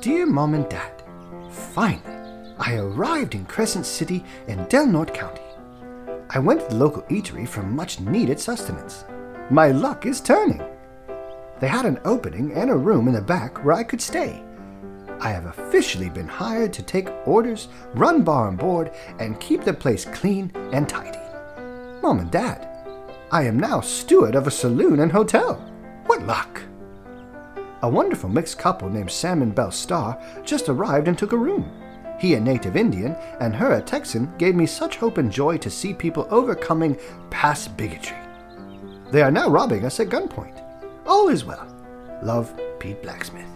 Dear Mom and Dad, finally, I arrived in Crescent City in Del Norte County. I went to the local eatery for much needed sustenance. My luck is turning. They had an opening and a room in the back where I could stay. I have officially been hired to take orders, run bar and board, and keep the place clean and tidy. Mom and Dad, I am now steward of a saloon and hotel. What luck! A wonderful mixed couple named Sam and Belle Starr just arrived and took a room. He a native Indian and her a Texan gave me such hope and joy to see people overcoming past bigotry. They are now robbing us at gunpoint. All is well. Love, Pete Blacksmith.